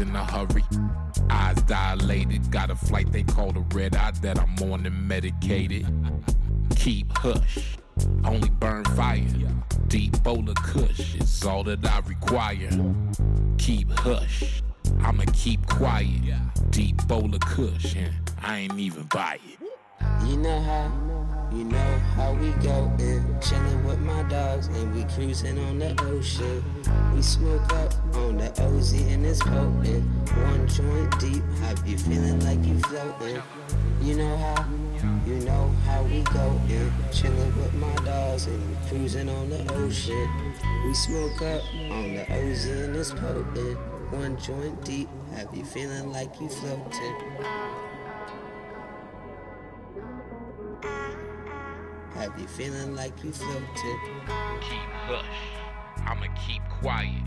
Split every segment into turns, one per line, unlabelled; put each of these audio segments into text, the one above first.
In a hurry. Eyes dilated. Got a flight they call the red eye that I'm on and medicated. Keep hush. Only burn fire. Deep bowl of kush is all that I require. Keep hush. I'ma keep quiet. Deep bowl of kush and I ain't even buy it.
You know how, you know how we go in. Chillin' with my dogs and we cruising on the ocean. We smoke up on the OZ and it's potent. One joint deep, have you feeling like you floating? You know how, you know how we go in. Chillin' with my dogs and we cruising on the ocean. We smoke up on the OZ and it's potent. One joint deep, have you feeling like you floating? Have you feeling like you floated?
Keep hush. I'ma keep quiet.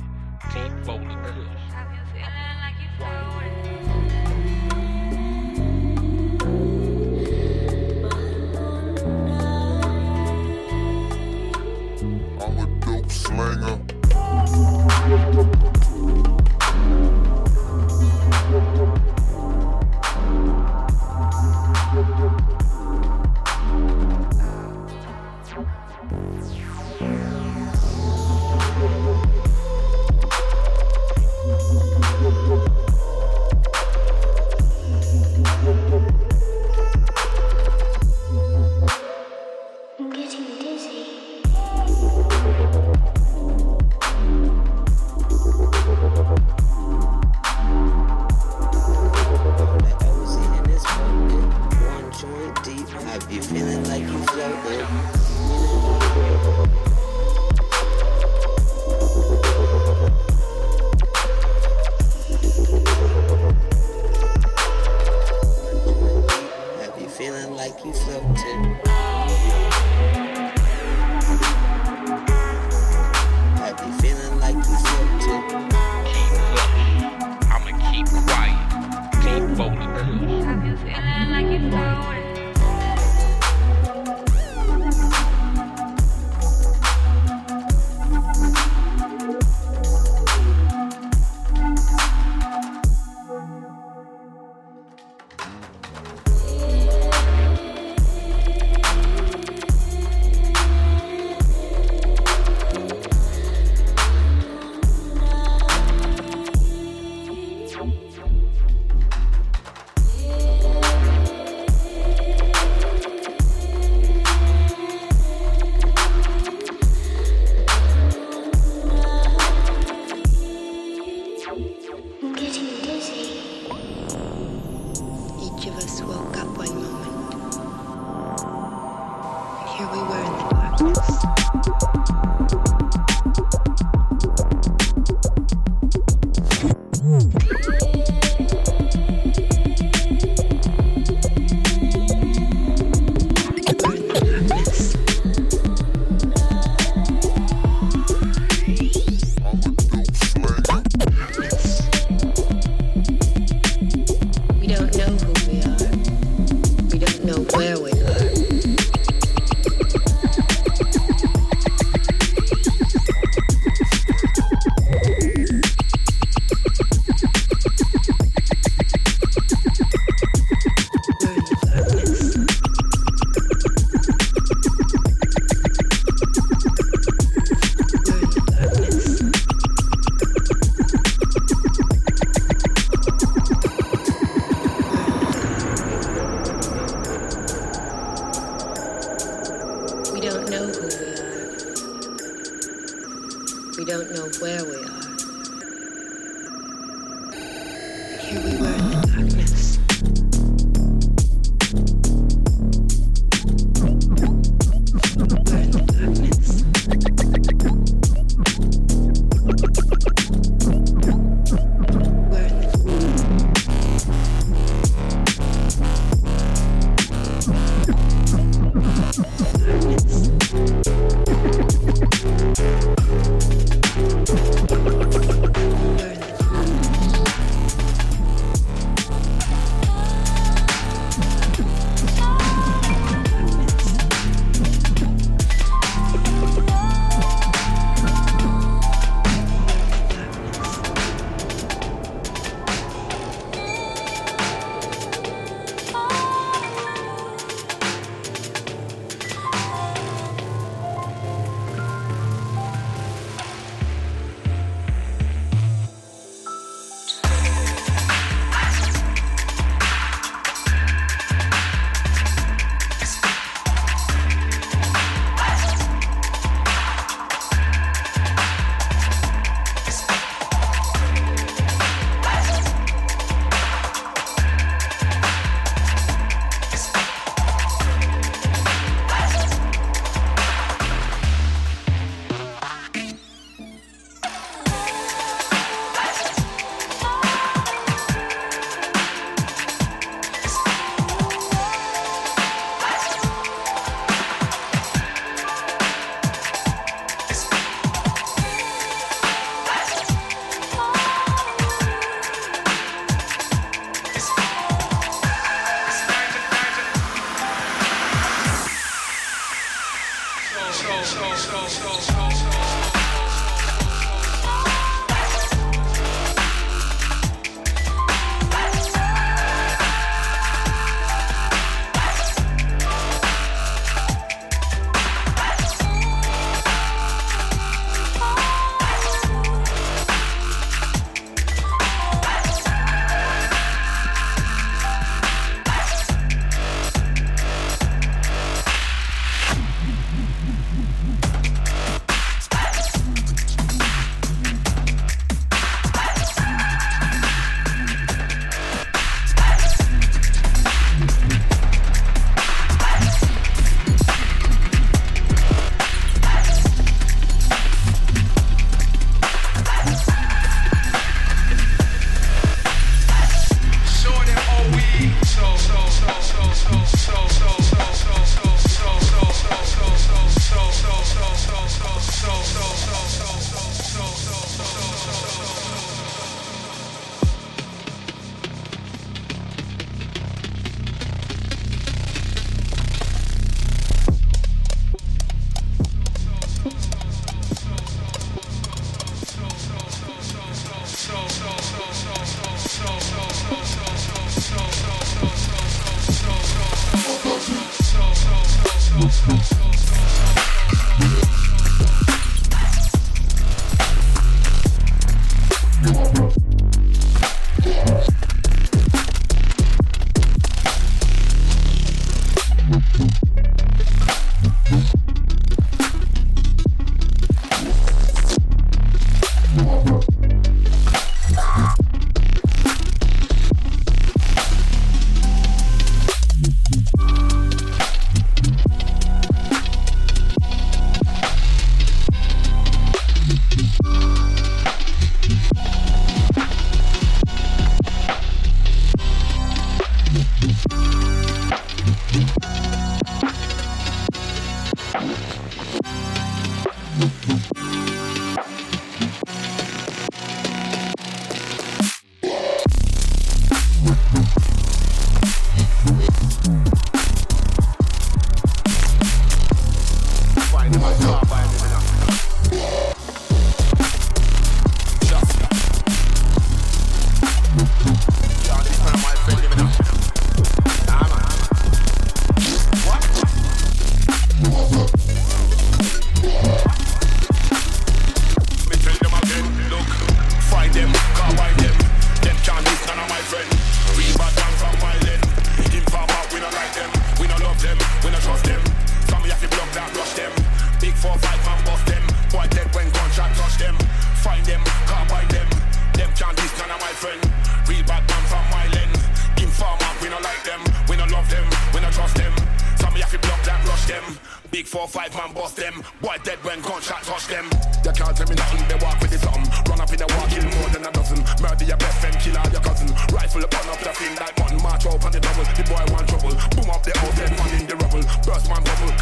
Deep bowl of kush.
Have you feeling like you floating?
The
my Burst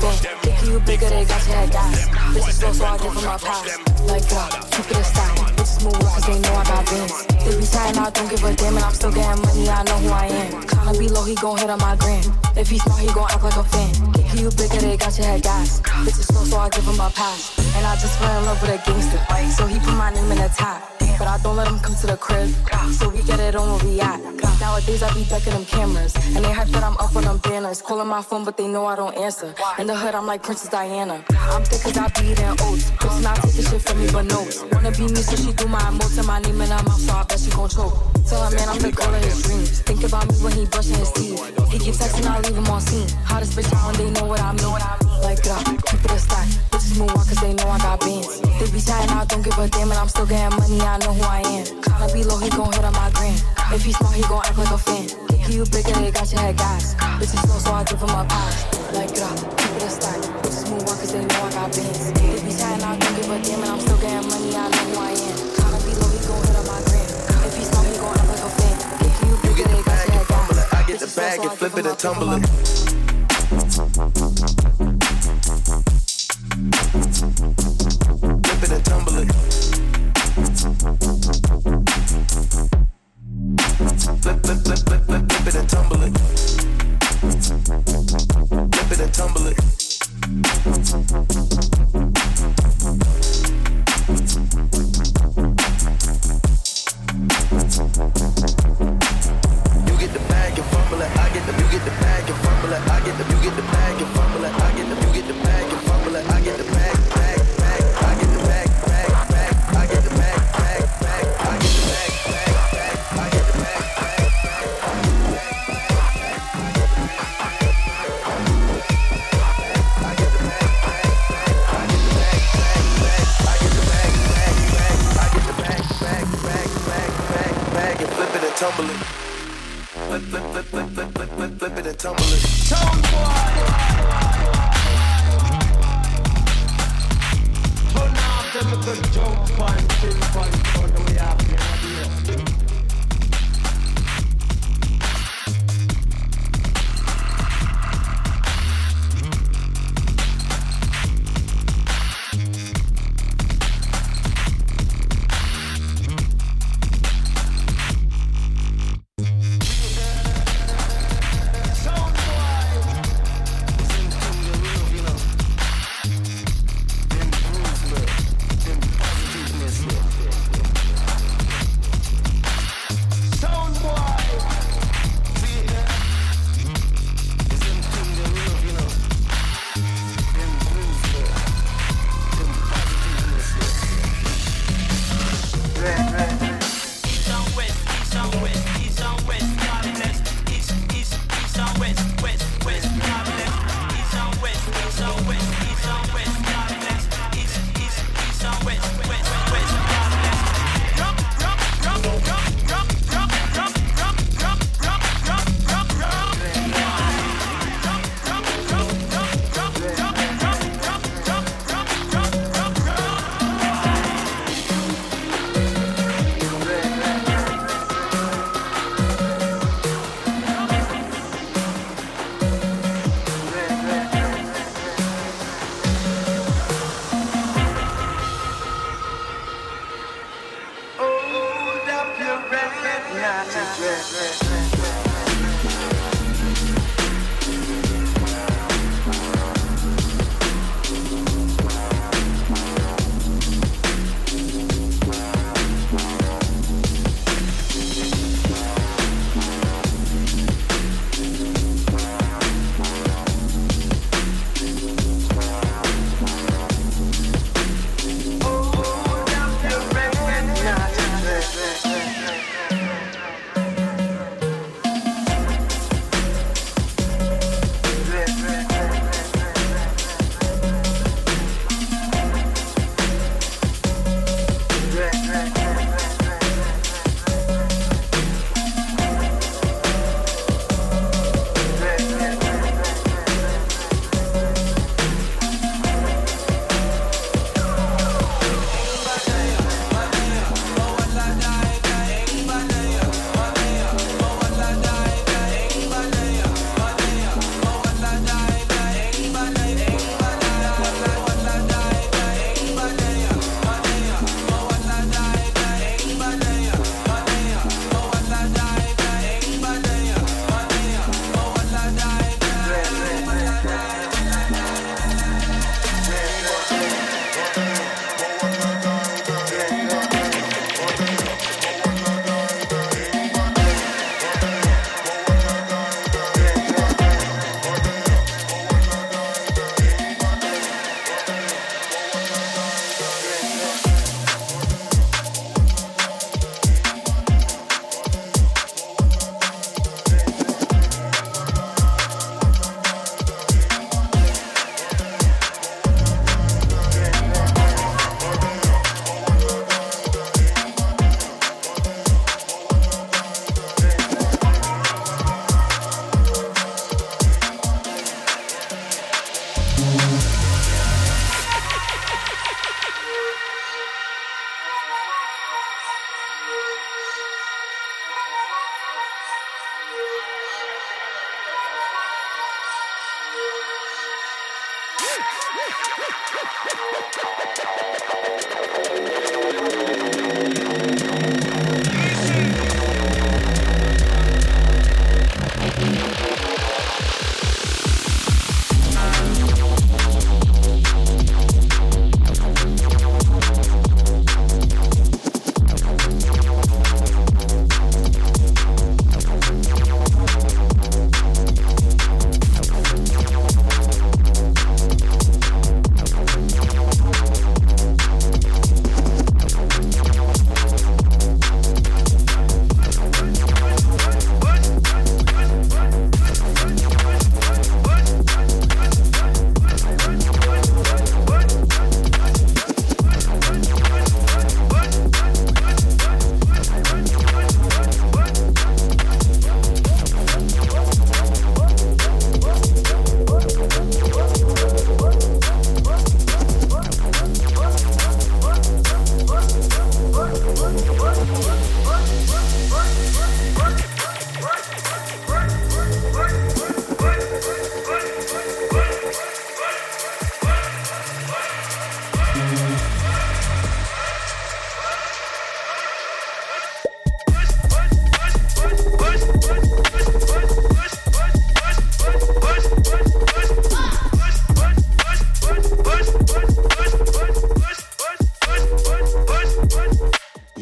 Think you bigger, they got your head gas. Bitches slow, so I give him my pass. Like up, keep it a stack. Bitches move cause they know I got bands. They be saying I don't give a damn and I'm still getting money, I know who I am. Kinda be low, he gon' hit on my gram. If he smart, he gon' act like a fan. Think you bigger, they got your head gas. Bitches slow, so I give him a pass. And I just fell in love with a gangster. So he put my name in the top. But I don't let him come to the crib. So we get it on where we at. Nowadays I be decking them cameras. And they hype that I'm up on them banners. Calling my phone, but they know I don't answer. In the hood, I'm like Princess Diana. I'm thick cause I be eating oats. Bitch not taking shit from me, but notes. Wanna be me, so she do my emotes and my name in her mouth, so I bet she gon' choke. Tell her man I'm the girl of his dreams. Think about me when he brushing his teeth. He keep texting, I leave him on seen. Hottest bitch and they know what I mean. Like up, keep it a stack. On cause they know I got bands. They be saying I don't give a damn and I'm still getting money, I know who I am. Tryna be low, he gon' hit on my gram. If he smart, he gon' act like a fan. Think you bigger, they got your head gas. Bitches slow, so I give him a pass. Like, it up, keep it a stack. Bitches move on, cause they know I got bands. They be hiding I don't give a damn, and I'm still getting money, I know who I am. Tryna be low, he gon' hit on my gram. If he smart, he gon' act like a fan. You bigger, they got your head gas.
I get the bag and flip it and tumble it. Flip it and tumble it. Flip it and tumble it.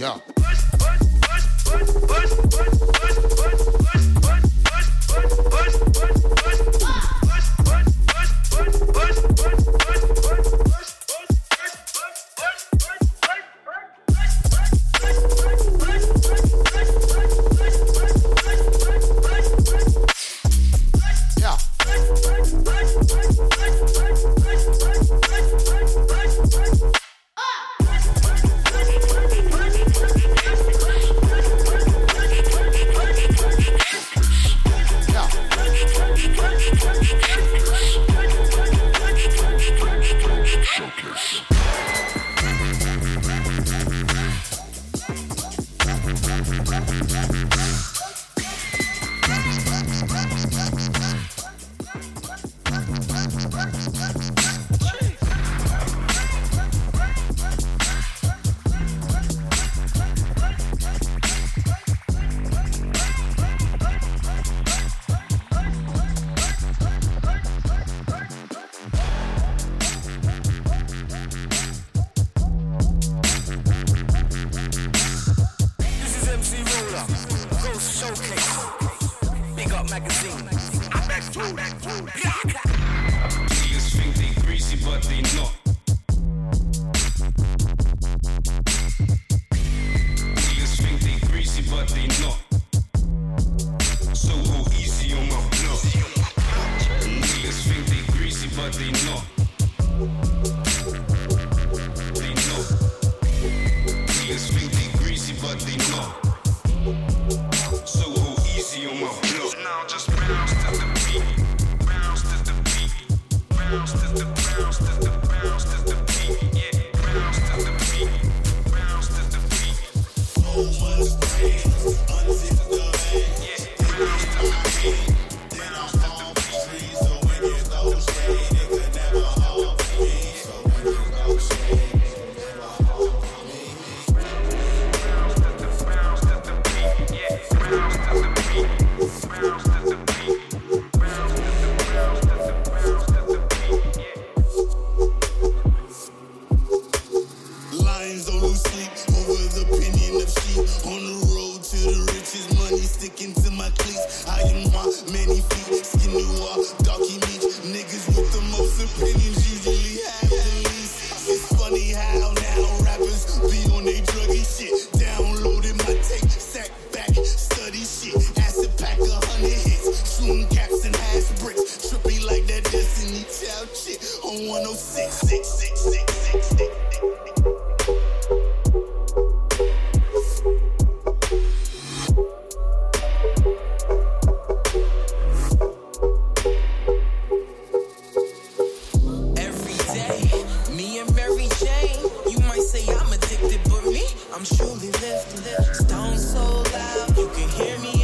Yeah.
I'm truly lifted. Stone so loud, you can hear me